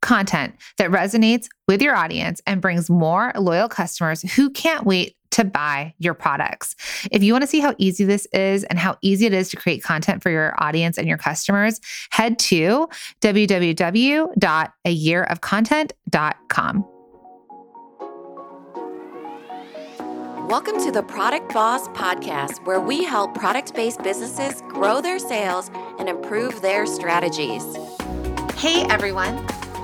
content that resonates with your audience and brings more loyal customers who can't wait to buy your products. If you want to see how easy this is and how easy it is to create content for your audience and your customers, head to www.ayearofcontent.com. Welcome to the Product Boss Podcast, where we help product based businesses grow their sales and improve their strategies. Hey everyone,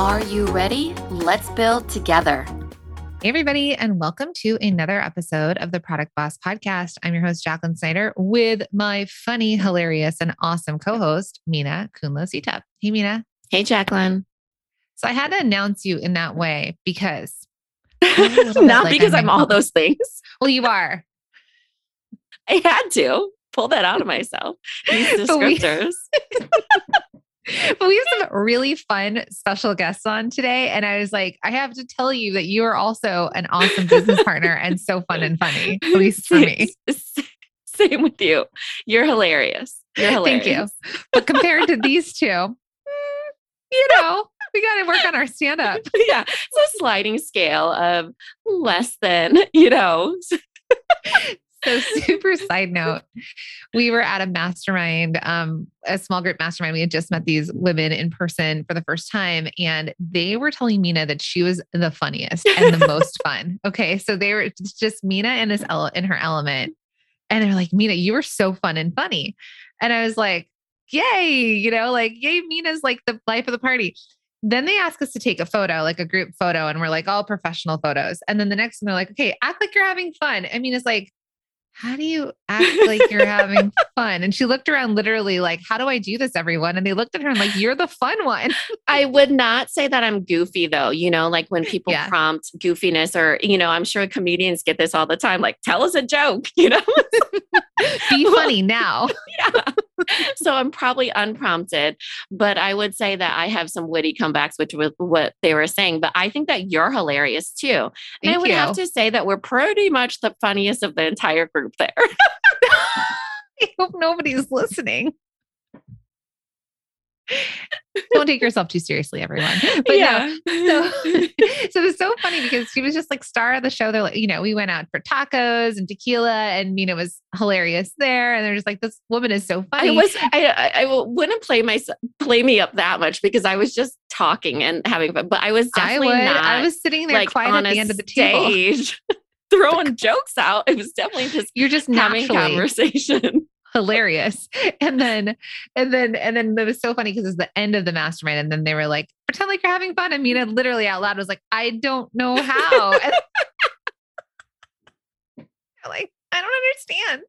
Are you ready? Let's build together. Hey, everybody, and welcome to another episode of the Product Boss Podcast. I'm your host, Jacqueline Snyder, with my funny, hilarious, and awesome co host, Minna Khounlo-Sithep. Hey, Minna. Hey, Jacqueline. So I had to announce you in that way because not like because I'm, I'm all those things. Well, you are. I had to pull that out of myself. These descriptors. But we have some really fun special guests on today. And I was like, I have to tell you that you are also an awesome business partner and so fun and funny, at least for me. Same with you. You're hilarious. You're hilarious. Thank you. But compared to these two, mm, you know, we got to work on our stand up. Yeah. It's a sliding scale of less than, you know. So super side note we were at a mastermind um, a small group mastermind we had just met these women in person for the first time and they were telling minna that she was the funniest and the most fun okay so they were just minna in this ele- in her element and they're like minna you were so fun and funny and i was like yay you know like yay minna's like the life of the party then they ask us to take a photo, like a group photo, and we're like all professional photos. And then the next one, they're like, okay, act like you're having fun. I mean, it's like, how do you act like you're having fun? And she looked around literally like, how do I do this, everyone? And they looked at her and like, you're the fun one. I would not say that I'm goofy though. You know, like when people yeah. prompt goofiness or, you know, I'm sure comedians get this all the time. Like, tell us a joke, you know? Be funny now. yeah. so I'm probably unprompted, but I would say that I have some witty comebacks, which was what they were saying. But I think that you're hilarious too. And Thank I would you. have to say that we're pretty much the funniest of the entire group there. I hope nobody's listening. Don't take yourself too seriously, everyone. But yeah. No, so, so it was so funny because she was just like star of the show. They're like, you know, we went out for tacos and tequila, and Minna was hilarious there. And they're just like, this woman is so funny. I was, I, I, I wouldn't play my play me up that much because I was just talking and having fun. But I was definitely I would, not. I was sitting there like, quiet at the end of the stage. throwing jokes out. It was definitely just you're just having conversation hilarious. And then, and then, and then it was so funny because it's the end of the mastermind. And then they were like, pretend like you're having fun. And Minna literally out loud was like, I don't know how. like, I don't understand.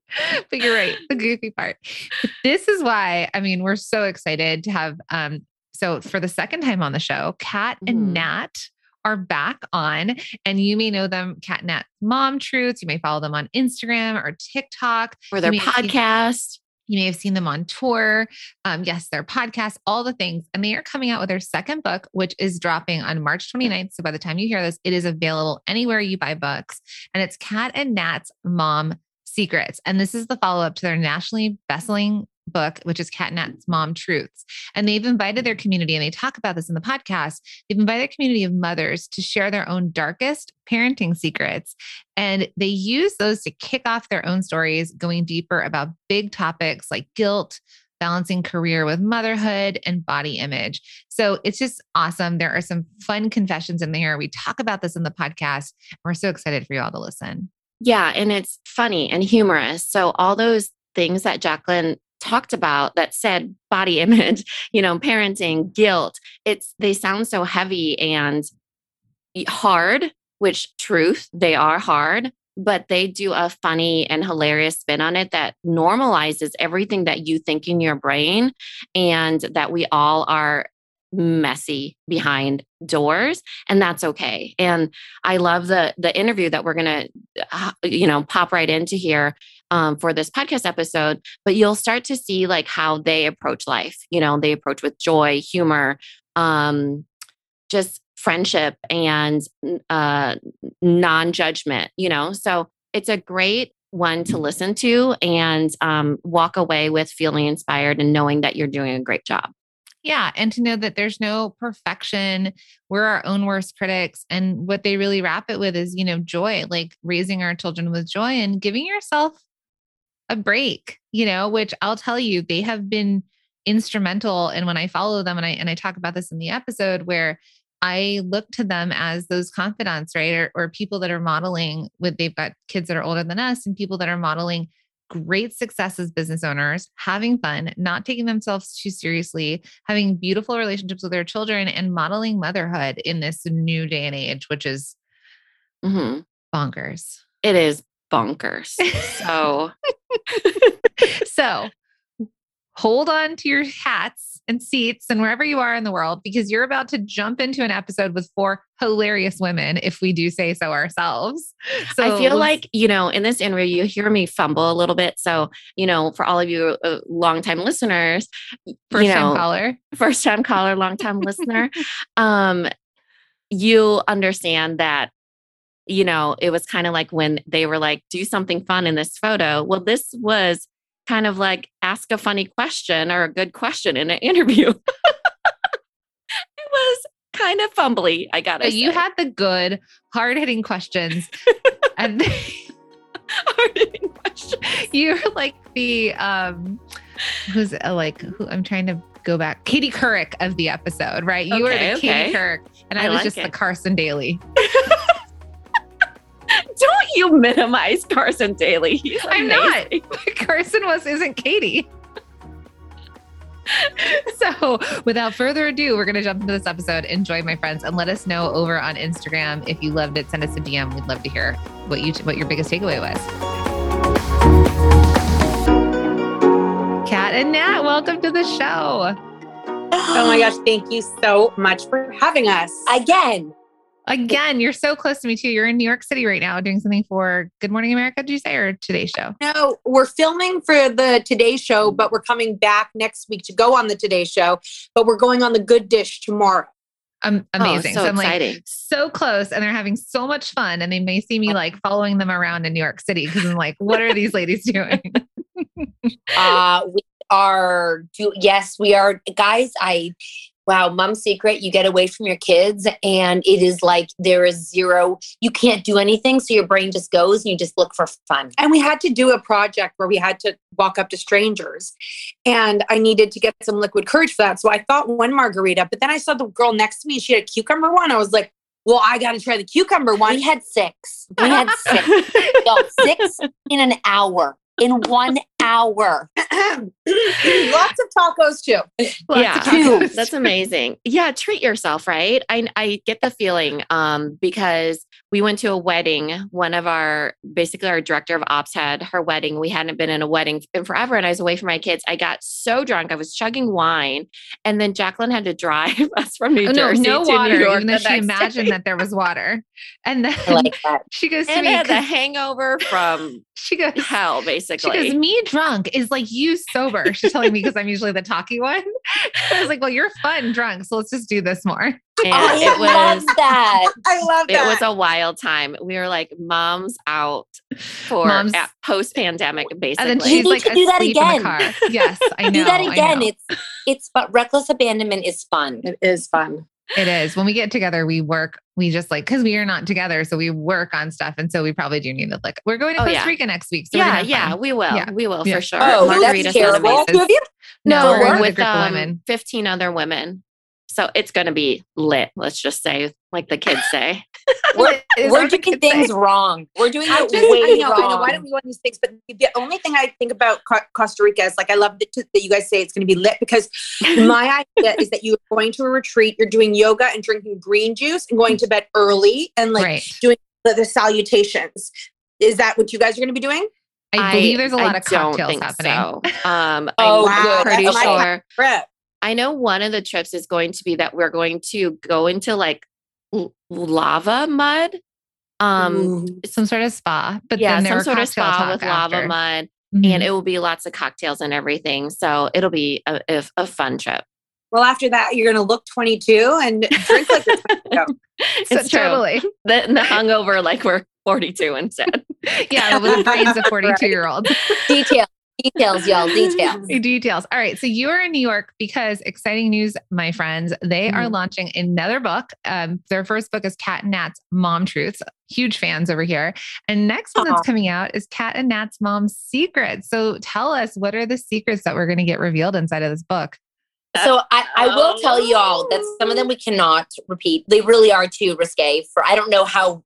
But you're right, the goofy part. But this is why, I mean, we're so excited to have um, so for the second time on the show, Cat mm-hmm. and Nat are back on. And you may know them, Cat and Nat Mom Truths. You may follow them on Instagram or TikTok. Or their podcast. You may have seen them on tour. Um, yes, their podcast, all the things. And they are coming out with their second book, which is dropping on March 29th. So by the time you hear this, it is available anywhere you buy books. And it's Cat and Nat's Mom Secrets. And this is the follow up to their nationally bestselling book, which is Cat Nat's Mom Truths. And they've invited their community, and they talk about this in the podcast. They've invited a community of mothers to share their own darkest parenting secrets. And they use those to kick off their own stories, going deeper about big topics like guilt, balancing career with motherhood and body image. So it's just awesome. There are some fun confessions in there. We talk about this in the podcast. We're so excited for you all to listen. Yeah. And it's funny and humorous. So all those things that Jacqueline talked about that said body image, you know, parenting, guilt, it's they sound so heavy and hard, which truth, they are hard, but they do a funny and hilarious spin on it that normalizes everything that you think in your brain and that we all are messy behind doors and that's okay. And i love the the interview that we're gonna uh, you know pop right into here um, for this podcast episode but you'll start to see like how they approach life you know they approach with joy humor um just friendship and uh non-judgment you know? So it's a great one to listen to and um, walk away with feeling inspired and knowing that you're doing a great job yeah. And to know that there's no perfection. We're our own worst critics. And what they really wrap it with is, you know, joy, like raising our children with joy and giving yourself a break, you know, which I'll tell you, they have been instrumental. And when I follow them and I and I talk about this in the episode where I look to them as those confidants, right? Or, or people that are modeling with they've got kids that are older than us and people that are modeling great success as business owners, having fun, not taking themselves too seriously, having beautiful relationships with their children, and modeling motherhood in this new day and age, which is mm-hmm. bonkers. It is bonkers. So, so hold on to your hats and seats and wherever you are in the world because you're about to jump into an episode with four hilarious women, if we do say so ourselves. So I feel like, you know, in this interview, you hear me fumble a little bit. So, you know, for all of you uh, longtime listeners, first you know, time caller, first time caller, long time listener, um, you understand that you know, it was kind of like when they were like, do something fun in this photo. Well, this was kind of like ask a funny question or a good question in an interview. it was kind of fumbly, I gotta but You had the good, hard hitting questions. and hard hitting questions. You're like the um who's uh, like who I'm trying to go back. Katie Couric of the episode, right? You okay, were the okay. Katie Couric, and I, I was like just it. the Carson Daly. Don't you minimize Carson Daly. I'm not. Carson was isn't Katie. so, without further ado, we're going to jump into this episode. Enjoy, my friends, and let us know over on Instagram if you loved it. Send us a DM. We'd love to hear what you what your biggest takeaway was. Cat and Nat, welcome to the show. Oh my gosh, thank you so much for having us again. Again, you're so close to me too. You're in New York City right now doing something for Good Morning America, did you say, or Today's Show? No, we're filming for the Today Show, but we're coming back next week to go on the Today Show, but we're going on the Good Dish tomorrow. Um, amazing. Oh, so, so I'm exciting. like so close and they're having so much fun. And they may see me like following them around in New York City because I'm like, what are these ladies doing? uh, we are do yes, we are guys. I wow, mom secret, you get away from your kids and it is like there is zero, you can't do anything. So your brain just goes and you just look for fun. And we had to do a project where we had to walk up to strangers and I needed to get some liquid courage for that. So I thought one margarita, but then I saw the girl next to me, she had a cucumber one. I was like, well, I got to try the cucumber one. We had six. We had six. Yo, six in an hour in one hour. Lots of tacos too. Lots yeah, tacos. that's amazing. Yeah, treat yourself, right? I I get the feeling um, because we went to a wedding. One of our basically our director of ops had her wedding. We hadn't been in a wedding in forever, and I was away from my kids. I got so drunk, I was chugging wine, and then Jacqueline had to drive us from New oh, Jersey no, no to water, New York. Even though she imagined day. that there was water, and then like she goes to and me, had the hangover from she goes hell, basically. She goes, me drunk is like you sober. She's telling me because I'm usually the talky one. I was like, well, you're fun drunk. So let's just do this more. And oh, I it love was that. I love it that. was a wild time. We were like moms out for Moms- post pandemic, basically. And then You she's need like to do that again. Yes, I know. Do that again. It's it's but reckless abandonment is fun. it is fun. It is. When we get together, we work, we just like, because we are not together. So we work on stuff. And so we probably do need to like, we're going to Oh, Costa yeah. Rica next week. So yeah, yeah, we will. Yeah. We will Yeah. for sure. Oh, Margarita's that's terrible. Two of you? No, No, we're we're with a with um, 15 other women. So it's going to be lit, let's just say, like the kids say. We're, we're doing things say. wrong. We're doing I, it just, way I know, wrong. I know. Why don't we want these things? But the only thing I think about Costa Rica is like I love that, that you guys say it's going to be lit because my idea is that you're going to a retreat, you're doing yoga and drinking green juice and going to bed early and like right. the, the salutations. Is that what you guys are going to be doing? I, believe there's a lot I of don't cocktails think happening. So. Um, Oh, I'm wow. pretty That's my sure. Trip. I know one of the trips is going to be that we're going to go into like l- lava mud. Um, Ooh. Some sort of spa, but yeah, then some sort of spa talk with lava after. mud, Mhm. and it will be lots of cocktails and everything. So it'll be a, a, a fun trip. well, after that, you're going to look 22 and drink like you're 22. So it's true. totally. The, the hungover, like we're 42 instead. Yeah, with the brains of 42 year olds. Details, details, y'all, details. Details. All right. So you are in New York because exciting news, my friends. They are Mhm. launching another book. Um, their first book is Cat and Nat's Mom Truths. Huge fans over here. And next one that's coming out is Cat and Nat's Mom Secrets. So tell us what are the secrets that we're going to get revealed inside of this book? So I, I will tell you all that some of them we cannot repeat. They really are too risque for I don't know how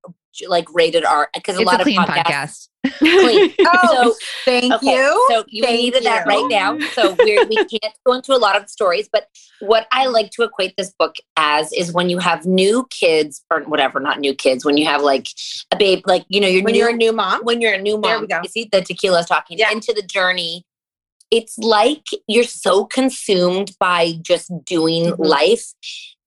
like rated R because a lot a clean of podcasts. podcast. Clean. Oh, So thank Okay, you. So you Thank needed that right now. So we're, we can't go into a lot of stories, but what I like to equate this book as is when you have new kids or whatever, not new kids, when you have like a babe, like you know, you're when new, you're a new mom, when you're a new There mom. we go. You see, the tequila is talking Yeah. into the journey. It's like you're so consumed by just doing Mhm. life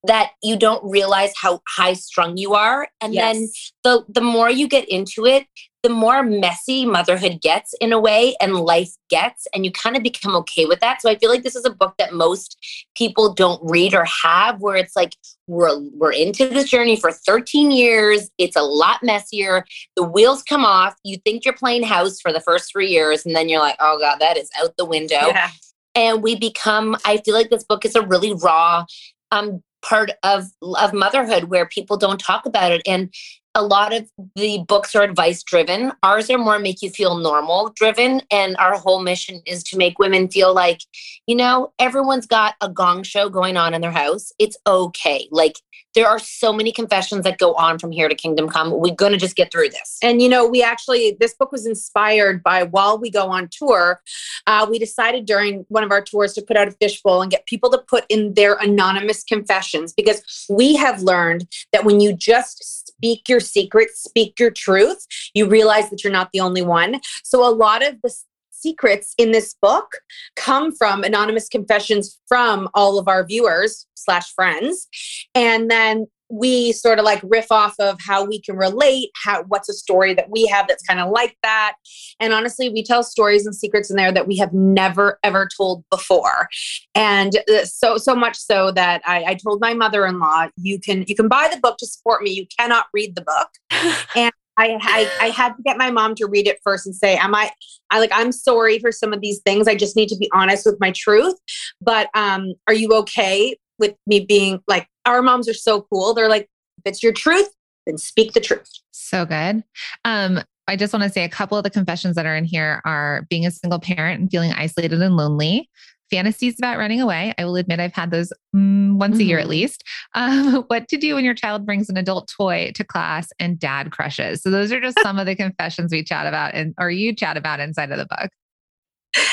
that you don't realize how high strung you are, and then the the more you get into it, the more messy motherhood gets in a way and life gets and you kind of become okay with that. So I feel like this is a book that most people don't read or have where it's like we're we're into this journey for 13 years. It's a lot messier. The wheels come off. You think you're playing house for the first 3 years and then you're like, "Oh god, that is out the window." yeah. and we become i feel like this book is a really raw um part of of motherhood where people don't talk about it. And a lot of the books are advice driven ours are more make you feel normal driven and our whole mission is to make women feel like you know everyone's got a gong show going on in their house. It's okay. Like there are so many confessions that go on from here to kingdom come we're going to just get through this And you know, we actually this book was inspired by while we go on tour, uh, we decided during one of our tours to put out a fishbowl and get people to put in their anonymous confessions because we have learned that when you just speak your secrets, speak your truth, you realize that you're not the only one. So a lot of the secrets in this book come from anonymous confessions from all of our viewers slash friends. And then we sort of like riff off of how we can relate how what's a story that we have that's kind of like that. And honestly we tell stories and secrets in there that we have never ever told before. And uh, so so much so that I, I told my mother-in-law you can you can buy the book to support me. You cannot read the book. And I, I had to get my mom to read it first and say, "Am I? I like I'm sorry for some of these things. I just need to be honest with my truth. But um, are you okay with me being like our moms are so cool? They're like, if it's your truth, then speak the truth. So good. Um, I just want to say a couple of the confessions that are in here are being a single parent and feeling isolated and lonely, fantasies about running away. I will admit I've had those mm, once a year at Mhm. least. Um, what to do when your child brings an adult toy to class and dad crushes. So those are just some of the confessions we chat about and or you chat about inside of the book.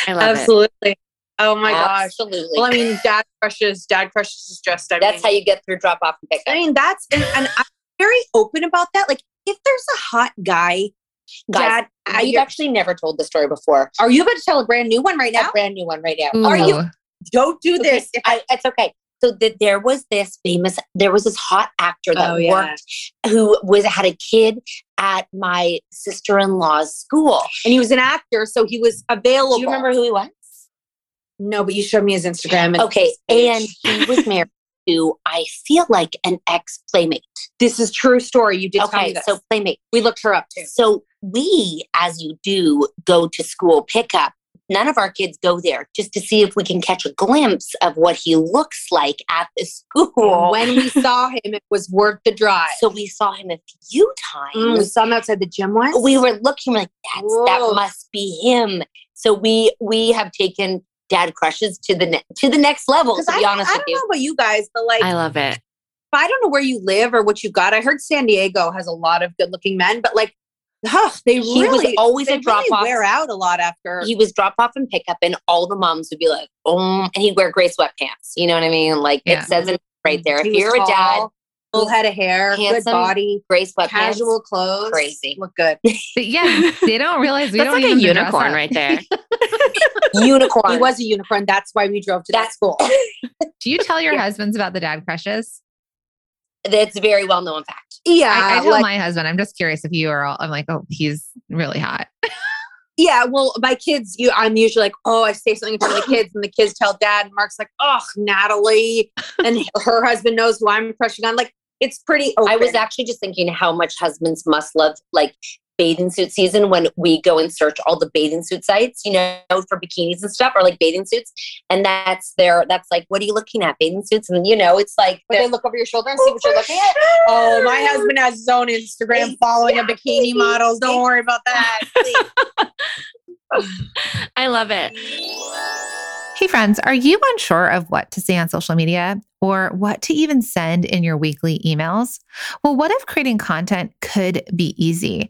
I love it. Absolutely. Oh my gosh. absolutely Well, I mean, dad crushes. Dad crushes is just. I that's mean, how you get through drop off and pick I mean, that's and, and I'm very open about that. Like, if there's a hot guy, Guys, dad, I, We've actually never told the story before. are you about to tell a brand new one right A now? brand new one right now. Ooh. Are you- Don't do Okay, this. If I- I, it's okay. So that there was this famous, there was this hot actor that Oh, yeah. worked who was had a kid at my sister-in-law's school. And he was an actor, so he was available. Do you remember who he was? No, but you showed me his Instagram. And Okay, and he was married to I feel like an ex-playmate. this is true story. You did tell me Okay, so playmate. we looked her up too. So we, as you do, go to school pickup. None of our kids go there just to see if we can catch a glimpse of what he looks like at the school. When we saw him, it was worth the drive. so we saw him a few Mm, we times. saw him outside the gym once. we were looking we're like that's that must be him. So we we have taken dad crushes to the ne- to the next level. To 'Cause be I, honest I with don't you, know about you guys, but like, I love it. I don't know where you live or what you got. I heard San Diego has a lot of good-looking men, but like, huh, they He was really always they a drop really off. wear out a lot after. he was drop off and pick up, and all the moms would be like, "Oh," and he'd wear gray sweatpants. You know what I mean? Like Yeah. it says it right there. He If you're a dad, full head of hair, good handsome, body, gray sweatpants, casual clothes, crazy. look good. But yeah, they don't realize we That's don't like a unicorn right there. unicorn. He was a unicorn. That's why we drove to that school. Do you tell your Yeah. husbands about the dad crushes? That's a very well known fact. Yeah, I, I tell like- my husband. I'm just curious if you are all. I'm like, oh, he's really hot. Yeah, well, my kids, you, I'm usually like, oh, I say something to front the kids, and the kids tell dad, and Mark's like, oh, Natalie, and her husband knows who I'm crushing on. Like, it's pretty. Open. I was actually just thinking how much husbands must love like bathing suit season when we go and search all the bathing suit sites, you know, for bikinis and stuff or like bathing suits. And that's their that's like, what are you looking at? Bathing suits? And you know, it's like But they look over your shoulder and see what you're looking at. Oh, my husband has his own Instagram following of bikini models. Don't worry about that. I love it. Hey, friends, are you unsure of what to say on social media or what to even send in your weekly emails? Well, what if creating content could be easy?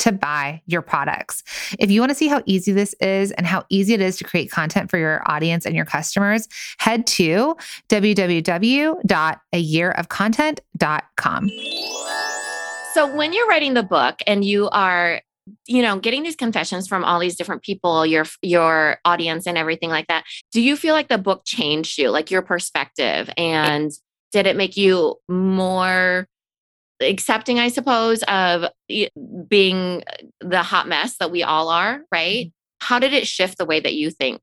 to buy your products. If you want to see how easy this is and how easy it is to create content for your audience and your customers, head to www.ayearofcontent.com. So when you're writing the book and you are you know getting these confessions from all these different people your your audience and everything like that do you feel like the book changed you like your perspective and did it make you more accepting i suppose of being the hot mess that we all are right mm-hmm. how did it shift the way that you think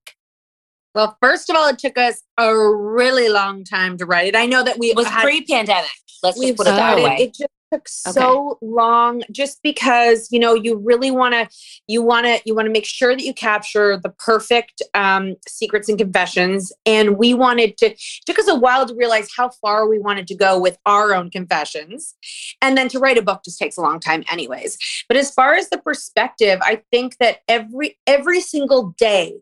well, first of all, it took us a really long time to write it. I know that we It was had- pre-pandemic. Let's just put it that way. It just took so long just because you know you really want to you want to you want to make sure that you capture the perfect um, secrets and confessions and we wanted to it took us a while to realize how far we wanted to go with our own confessions and then to write a book just takes a long time anyways. But as far as the perspective i think that every every single day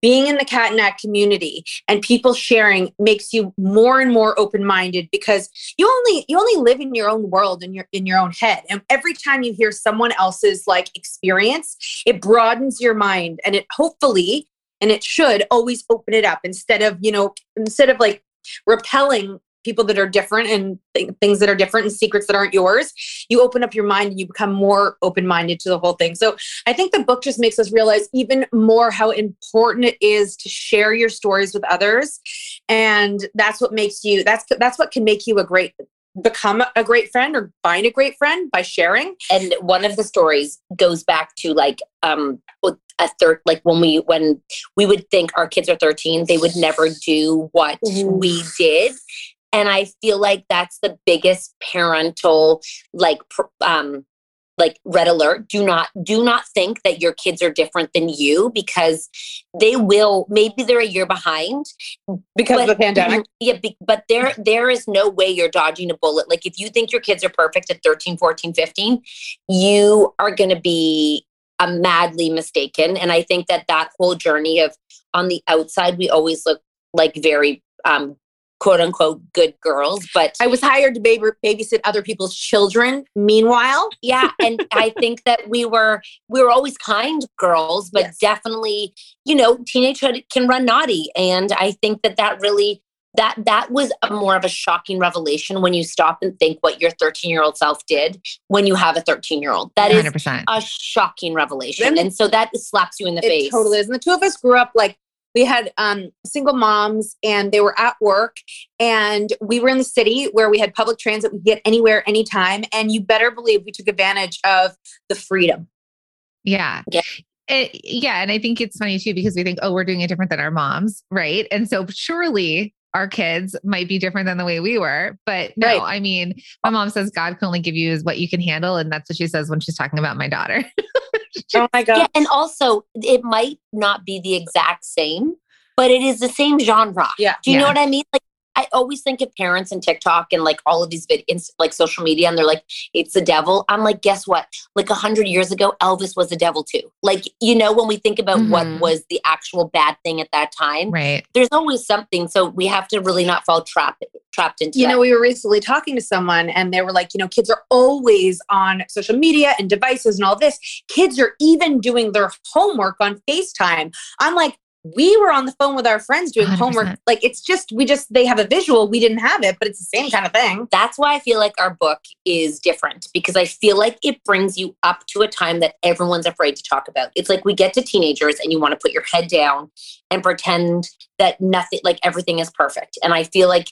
being in the cat and nat community and people sharing makes you more and more open-minded because you only you only live in your own world in your in your own head. And every time you hear someone else's like experience it broadens your mind and it hopefully and it should always open it up instead of you know instead of like repelling people that are different and th- things that are different and secrets that aren't yours you open up your mind and you become more open-minded to the whole thing. So i think the book just makes us realize even more how important it is to share your stories with others. And that's what makes you that's that's what can make you a great become a great friend or find a great friend by sharing and one of the stories goes back to like um a third like when we when we would think our kids are 13 they would never do what Mhm. we did and i feel like that's the biggest parental like um like red alert do not do not think that your kids are different than you because they will maybe they're a year behind because but, of the pandemic. yeah but there there is no way you're dodging a bullet like if you think your kids are perfect at 13 14 15 you are going to be a madly mistaken and i think that that whole journey of on the outside we always look like very um quote unquote good girls but I was hired to baby, babysit other people's children. Meanwhile, yeah and i think that we were we were always kind girls but Yes. definitely you know teenagehood can run naughty and i think that that really that that was a more of a shocking revelation when you stop and think what your 13 year old self did when you have a 13 year old That is 100%. a shocking revelation And- and so that slaps you in the it face totally is. And the two of us grew up like we had um, single moms and they were at work and we were in the city where we had public transit we could get anywhere anytime and you better believe we took advantage of the freedom Yeah. Yeah. It- yeah. And I think it's funny too because we think, oh, we're doing it different than our moms. Right. And so surely our kids might be different than the way we were. But no, Right. I mean, my mom says God can only give you is what you can handle. And that's what she says when she's talking about my daughter. oh my god yeah and also it might not be the exact same but it is the same genre Yeah. do you know what i mean like I always think of parents and TikTok and like all of these vid- ins- like social media, and they're like, "It's the devil." I'm like, guess what? Like a hundred years ago, Elvis was the devil too. Like you know, when we think about Mhm. what was the actual bad thing at that time, right. there's always something. So we have to really not fall trapped trapped into. you that. know, we were recently talking to someone and they were like, you know, kids are always on social media and devices and all this. Kids are even doing their homework on FaceTime. I'm like, we were on the phone with our friends doing homework. 100%. Like, it's just, we just, they have a visual. We didn't have it, but it's the same kind of thing. that's why I feel like our book is different because I feel like it brings you up to a time that everyone's afraid to talk about. It's like we get to teenagers and you want to put your head down and pretend that nothing, like everything is perfect. And I feel like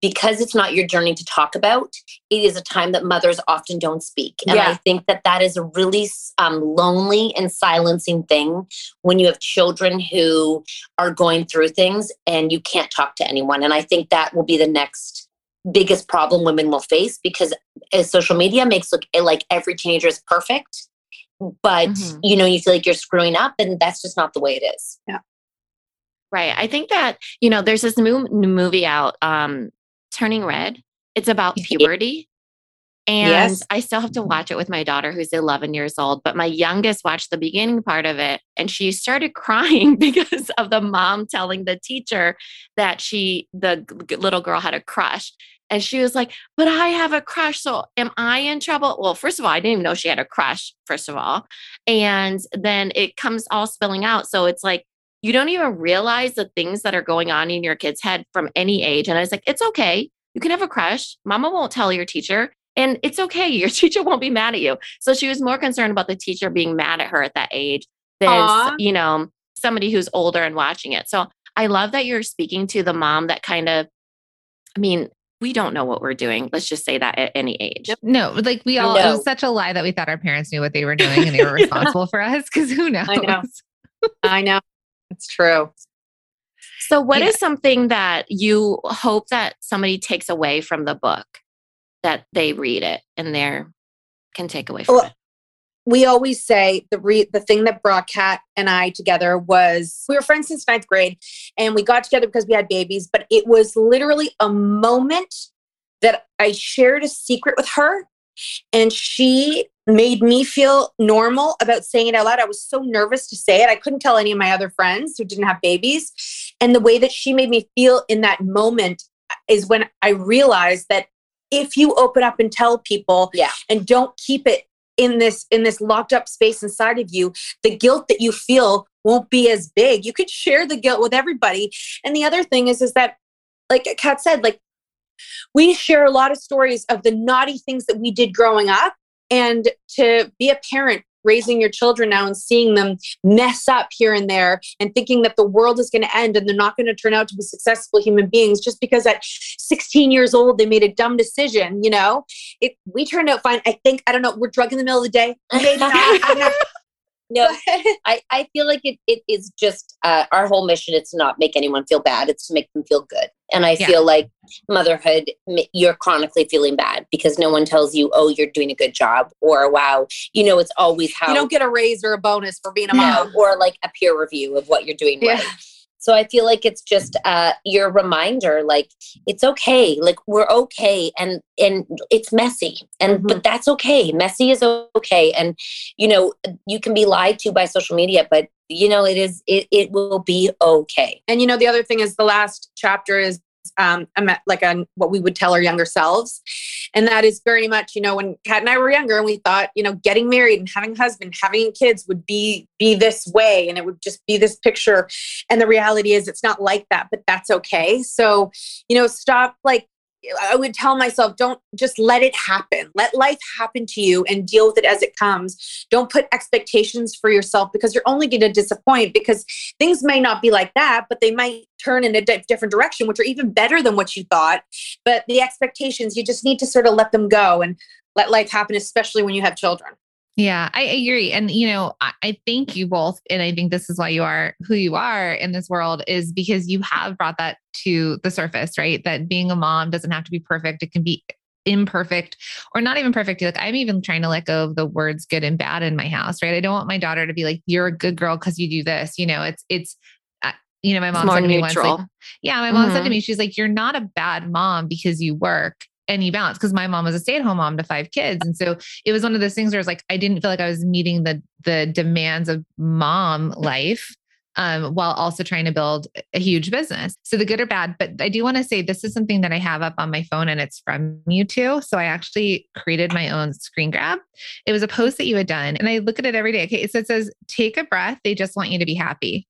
because it's not your journey to talk about, it is a time that mothers often don't speak. And I think that that is a really um, lonely and silencing thing when you have children who are going through things and you can't talk to anyone. And I think that will be the next biggest problem women will face because as social media makes look eh, like every teenager is perfect but Mhm. you know you feel like you're screwing up and that's just not the way it is yeah Right. I think that, you know, there's this movie out, um, Turning Red. It's about puberty. And Yes. I still have to watch it with my daughter who's 11 years old. But my youngest watched the beginning part of it and she started crying because of the mom telling the teacher that she, the little girl had a crush. And she was like, But I have a crush. So am I in trouble? Well, first of all, I didn't even know she had a crush, first of all. And then it comes all spilling out. So it's like, you don't even realize the things that are going on in your kid's head from any age. And I was like, it's okay. You can have a crush. Mama won't tell your teacher. And it's okay. Your teacher won't be mad at you. So she was more concerned about the teacher being mad at her at that age than, Aw. you know, somebody who's older and watching it. So I love that you're speaking to the mom that kind of, I mean, we don't know what we're doing. Let's just say that at any age. No, like we all, it was such a lie that we thought our parents knew what they were doing and they were responsible for us because who knows? I know. I know. It's true. So, what is Yeah. something that you hope that somebody takes away from the book that they read it and they can take away from Well, it? we always say the re- the thing that brought Cat and I together was we were friends since ninth grade, and we got together because we had babies. But it was literally a moment that I shared a secret with her, and she made me feel normal about saying it out loud. I was so nervous to say it. I couldn't tell any of my other friends who didn't have babies, and the way that she made me feel in that moment is when I realized that if you open up and tell people Yeah. and don't keep it in this in this locked up space inside of you the guilt that you feel won't be as big you could share the guilt with everybody and the other thing is is that like cat said like we share a lot of stories of the naughty things that we did growing up and to be a parent raising your children now and seeing them mess up here and there and thinking that the world is going to end and they're not going to turn out to be successful human beings just because at 16 years old they made a dumb decision you know? It we turned out fine. I think i don't know we're drunk in the middle of the day. Maybe not no I, I feel like it, it is just uh, our whole mission It's not make anyone feel bad it's to make them feel good And I Yeah. feel like motherhood, you're chronically feeling bad because no one tells you, oh, you're doing a good job, or wow, you know, it's always how You don't get a raise or a bonus for being a no, mom. or like a peer review of what you're doing Yeah. right. So I feel like it's just uh your reminder, like it's okay, like we're okay, and and it's messy, and but that's okay. Messy is okay, and you know you can be lied to by social media, but you know it is it it will be okay. And you know, the other thing is the last chapter is um like a what we would tell our younger selves. And that is very much, you know, when Cat and I were younger and we thought, you know, getting married and having a husband, having kids would be be this way and it would just be this picture. And the reality is it's not like that, but that's okay. So, you know, stop like I would tell myself, don't just let it happen. Let life happen to you and deal with it as it comes. Don't put expectations for yourself because you're only going to disappoint because things may not be like that, but they might turn in a di- different direction, which are even better than what you thought. But the expectations, you just need to sort of let them go and let life happen, especially when you have children. Yeah, I agree. And, you know, I, I thank you both. And I think this is why you are who you are in this world, is because you have brought that to the surface, right? That being a mom doesn't have to be perfect. It can be imperfect or not even perfect. Like I'm even trying to let go of the words good and bad in my house, right? I don't want my daughter to be like, you're a good girl because you do this. You know, it's, it's, uh, you know, my mom said to me once, like, neutral. yeah, my mom said to me, she's like, you're not a bad mom because you work and you balance. Cause my mom was a stay at home mom to five kids. And so it was one of those things where it's like, I didn't feel like I was meeting the, the demands of mom life. Um, while also trying to build a huge business. So the good or bad, but I do want to say this is something that I have up on my phone and it's from you two. So I actually created my own screen grab. It was a post that you had done and I look at it every day. Okay. So it says, take a breath. They just want you to be happy.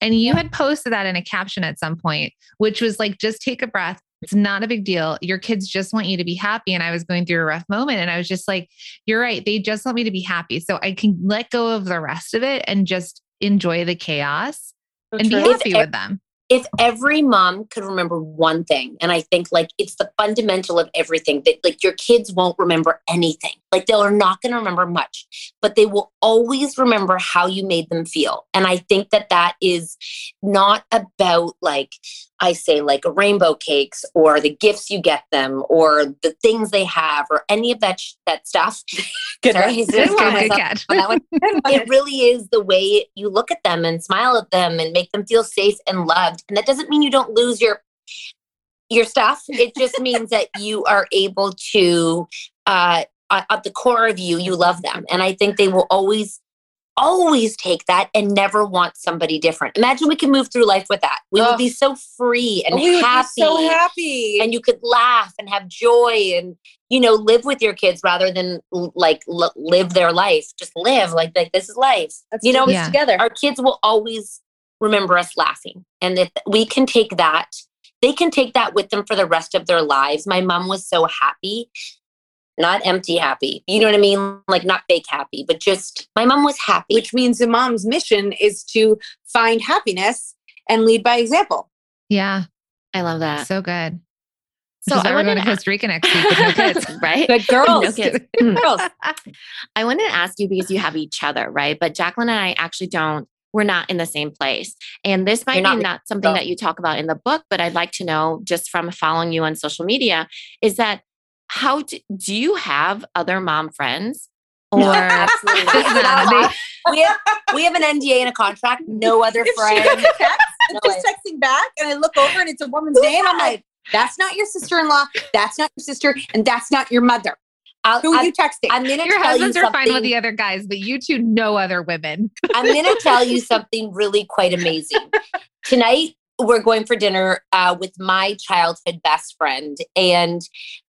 And you had posted that in a caption at some point, which was like, just take a breath. It's not a big deal. Your kids just want you to be happy. And I was going through a rough moment and I was just like, you're right. They just want me to be happy. So I can let go of the rest of it and just enjoy the chaos and be happy If with them. if every mom could remember one thing and i think like it's the fundamental of everything that like your kids won't remember anything like they're not going to remember much but they will always remember how you made them feel and i think that that is not about like i say like rainbow cakes or the gifts you get them or the things they have or any of that sh- that stuff. Good Sorry, Good, one? on that one. It really is the way you look at them and smile at them and make them feel safe and loved. And that doesn't mean you don't lose your your stuff. It just means that you are able to uh at at the core of you you love them. And i think they will always always take that and never want somebody different. Imagine we can move through life with that. We would be so free and we would happy be so happy. and you could laugh and have joy and you know live with your kids rather than like l- live their life. Just live like like this is life. Let's you know this Yeah. together. our kids will always remember us laughing. And if we can take that they can take that with them for the rest of their lives. My mom was so happy not empty happy you know what i mean like not fake happy but just my mom was happy which means the mom's mission is to find happiness and lead by example. Yeah. I love that. So good. So So I I we're going to to Costa Rica next week with no kids. right? Good girls. No kids. Hmm. girls. I wanted to ask you because you have each other, right? But Jacqueline and I actually don't. We're not in the same place. And this might You're be not- not something Oh. that you talk about in the book, but I'd like to know just from following you on social media is that how do, do you have other mom friends? Or absolutely Just them. They- we have we have an nda and a contract no other If she friends texts and No she's texting back, and I look over and it's a woman's Who's name, I'm like, that's not your sister-in-law, that's not your sister, and that's not your mother. I'll, Who are I, you texting? I'm gonna Your tell husbands you are fine with the other guys, but you two know other women. I'm going to tell you something really quite amazing. Tonight, we're going for dinner uh, with my childhood best friend, and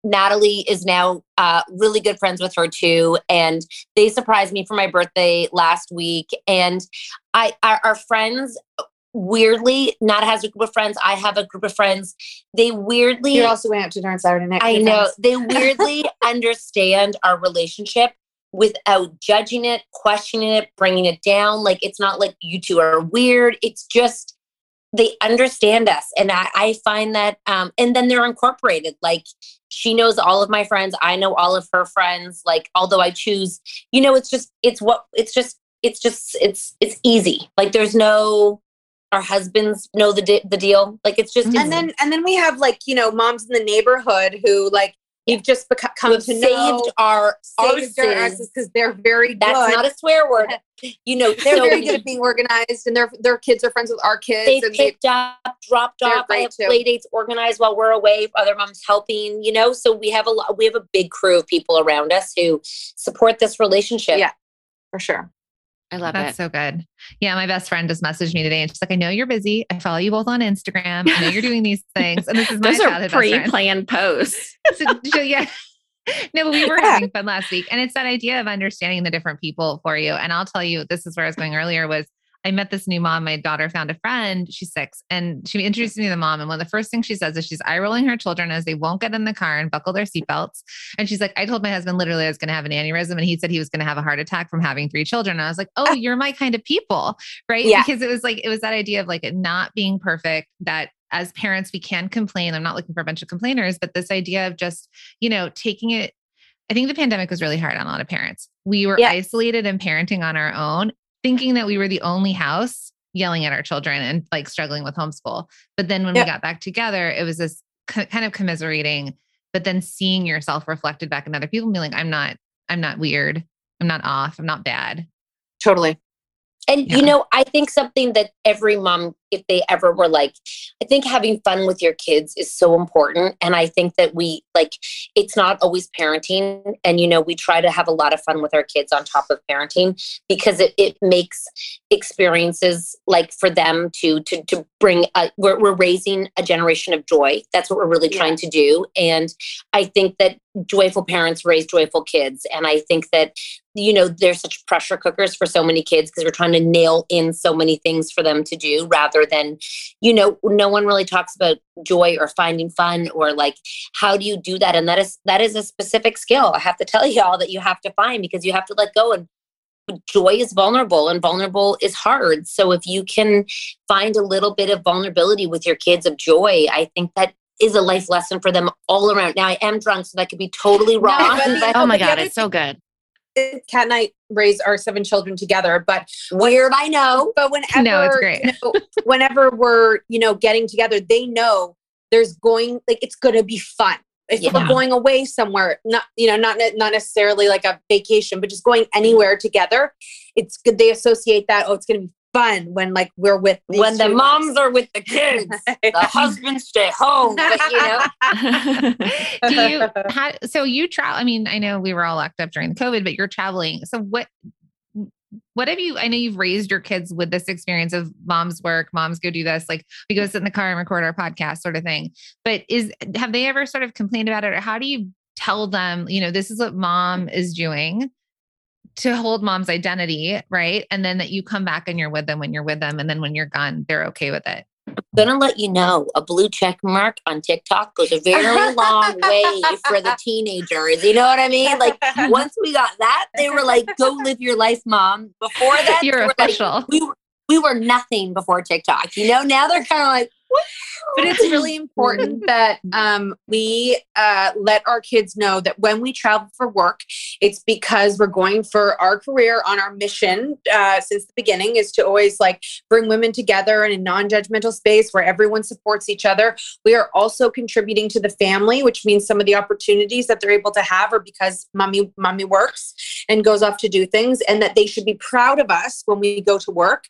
Natalie is now uh, really good friends with her too. And they surprised me for my birthday last week. And I, our, our friends, weirdly, Nat has a group of friends. I have a group of friends. They weirdly, You're also going out to dinner on Saturday night. I know they weirdly understand our relationship without judging it, questioning it, bringing it down. Like it's not like you two are weird. It's just they understand us, and I, I find that. Um, and then they're incorporated. Like she knows all of my friends. I know all of her friends. Like although I choose, you know, it's just it's what it's just it's just it's it's easy. Like there's no our husbands know the di- the deal. Like it's just and then and then we have like you know moms in the neighborhood who like we've just become to saved know our saved arses. asses because they're very That's good. not a swear word. You know, they're so very good at being organized, and their their kids are friends with our kids. they and they, picked up, dropped off. I have too. play dates organized while we're away. Other moms helping. You know, so we have a lot. We have a big crew of people around us who support this relationship. Yeah. for sure. I love That's it. That's so good. Yeah, my best friend just messaged me today and she's like, I know you're busy. I follow you both on Instagram. I know you're doing these things. And this is my Those are pre-planned posts. so, so, yeah. No, but we were Yeah. having fun last week. And it's that idea of understanding the different people for you. And I'll tell you, this is where I was going earlier was I met this new mom. My daughter found a friend. She's six. And she introduced me to the mom. And one of the first things she says is she's eye rolling her children as they won't get in the car and buckle their seatbelts. And she's like, I told my husband literally I was going to have an aneurysm. And he said he was going to have a heart attack from having three children. And I was like, oh, you're my kind of people. Right. Yeah. Because it was like, it was that idea of like it not being perfect that as parents, we can complain. I'm not looking for a bunch of complainers, but this idea of just, you know, taking it. I think the pandemic was really hard on a lot of parents. We were Yeah. isolated and parenting on our own, thinking that we were the only house yelling at our children and like struggling with homeschool. But then when Yep. we got back together, it was this kind of commiserating, but then seeing yourself reflected back in other people and being like, I'm not, I'm not weird. I'm not off. I'm not bad. Totally. And Yeah. you know, I think something that every mom, if they ever were like, I think having fun with your kids is so important. And I think that we like it's not always parenting. And you know, we try to have a lot of fun with our kids on top of parenting because it, it makes experiences like for them to to to bring a, we're, we're raising a generation of joy. That's what we're really Yeah. trying to do. And I think that joyful parents raise joyful kids. And I think that you know there's such pressure cookers for so many kids because we're trying to nail in so many things for them to do rather than you know no one really talks about joy or finding fun or like how do you do that? And that is that is a specific skill i have to tell y'all that you have to find because you have to let go and joy is vulnerable and vulnerable is hard. So if you can find a little bit of vulnerability with your kids of joy i think that is a life lesson for them all around. Now i am drunk so that could be totally wrong but the- but Oh my God, it's so good. Cat and I raise our seven children together, but weird i know but whenever No, it's great. you know, whenever we're you know getting together, they know there's going like it's going to be fun. If Yeah. we're going away somewhere, not you know not not necessarily like a vacation, but just going anywhere together, it's good. They associate that oh, it's going to be fun when like we're with these when the moms are with the kids the husbands stay home but you know Do you how, so you travel? I mean, I know we were all locked up during the COVID, but you're traveling. So what what have you I know you've raised your kids with this experience of moms work, moms go do this, like we go sit in the car and record our podcast sort of thing. But is have they ever sort of complained about it or how do you tell them, you know, this is what mom is doing? To hold mom's identity, right? And then that you come back and you're with them when you're with them. And then when you're gone, they're okay with it. I'm gonna let you know a blue check mark on TikTok goes a very long way for the teenagers. You know what I mean? Like once we got that, they were like, "Go live your life, mom." Before that, You're were like, official. we were we were nothing before TikTok. You know, now they're kind of like, but it's really important that um, we uh, let our kids know that when we travel for work, it's because we're going for our career on our mission uh, since the beginning is to always like bring women together in a non-judgmental space where everyone supports each other. We are also contributing to the family, which means some of the opportunities that they're able to have are because mommy mommy works and goes off to do things, and that they should be proud of us when we go to work.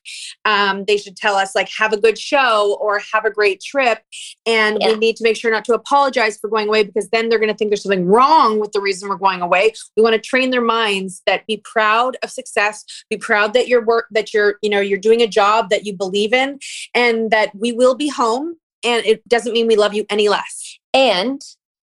Um, they should tell us like have a good show or have a great trip and Yeah. we need to make sure not to apologize for going away because then they're going to think there's something wrong with the reason we're going away we want to train their minds that be proud of success be proud that your work that you're you know you're doing a job that you believe in and that we will be home and it doesn't mean we love you any less And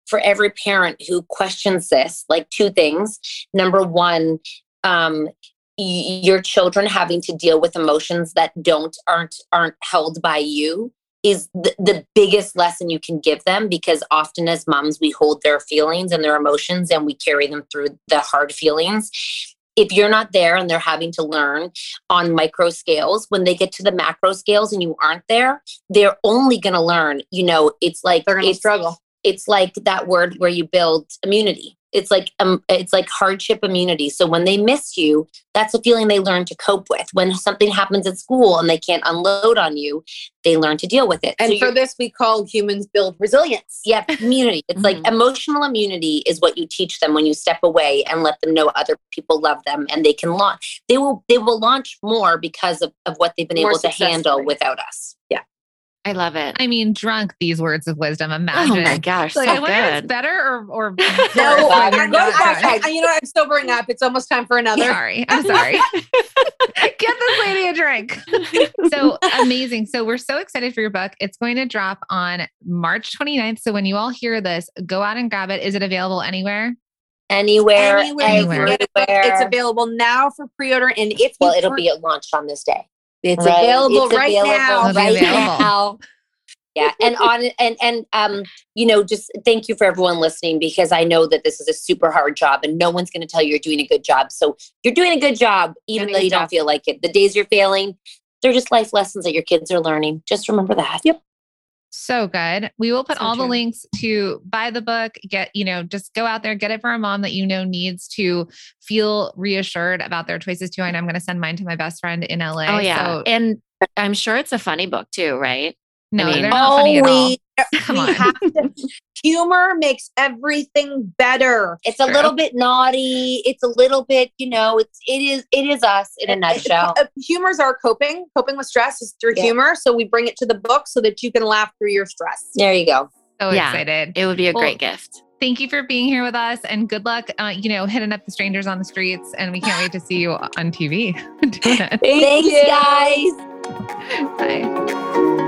for every parent who questions this, like two things. Number one, um, your children having to deal with emotions that don't aren't aren't held by you is the, the biggest lesson you can give them because often as moms we hold their feelings and their emotions and we carry them through the hard feelings. If you're not there and they're having to learn on micro scales when they get to the macro scales and you aren't there they're only going to learn you know it's like they're going to struggle. it's like that word where you build immunity it's like um, it's like hardship immunity. So when they miss you, that's a feeling they learn to cope with. When something happens at school and they can't unload on you, they learn to deal with it. And So for this, we call humans build resilience. yeah, immunity. It's like Mhm. emotional immunity is what you teach them when you step away and let them know other people love them and they can launch. They will they will launch more because of, of what they've been More able to handle without us. I love it. I mean, drunk these words of wisdom. Oh imagine. Oh Imagine. my gosh, Like, so I wonder if it's good. better or, or No, worse I, when you're I- not gosh, drunk. I- you know. I'm sobering up. It's almost time for another. Sorry. I'm sorry. Get this lady a drink. So amazing. So we're so excited for your book. It's going to drop on March 29th. So when you all hear this, go out and grab it. Is it available anywhere? Anywhere, Anywhere you can everywhere. get a book, it's available now for pre-order. And if well, it'll pre- be launched on this day. It's Right? available It's right now. It'll right available. now. Yeah, and on and and um, you know, just thank you for everyone listening because I know that this is a super hard job, and no one's going to tell you you're doing a good job. So you're doing a good job, even Doing though you good don't feel like it. The days you're failing, they're just life lessons that your kids are learning. Just remember that. Yep. So good. We will put So all the links to buy the book, get, you know, just go out there, get it for a mom that you know needs to feel reassured about their choices too. And I'm going to send mine to my best friend in LA. Oh yeah, So, and I'm sure it's a funny book too, right? No, mean- they're not funny at all. we, Come we on. have to. Humor makes everything better. It's a True. little bit naughty. It's a little bit, you know, it's it is it is us in a nutshell. Humor's our coping. Coping with stress is through Yeah. humor. So we bring it to the book so that you can laugh through your stress. There you go. So Yeah. excited. It would be a Well, great gift. Thank you for being here with us and good luck, uh, you know, hitting up the strangers on the streets. And we can't wait to see you on TV. Thanks, guys. Bye.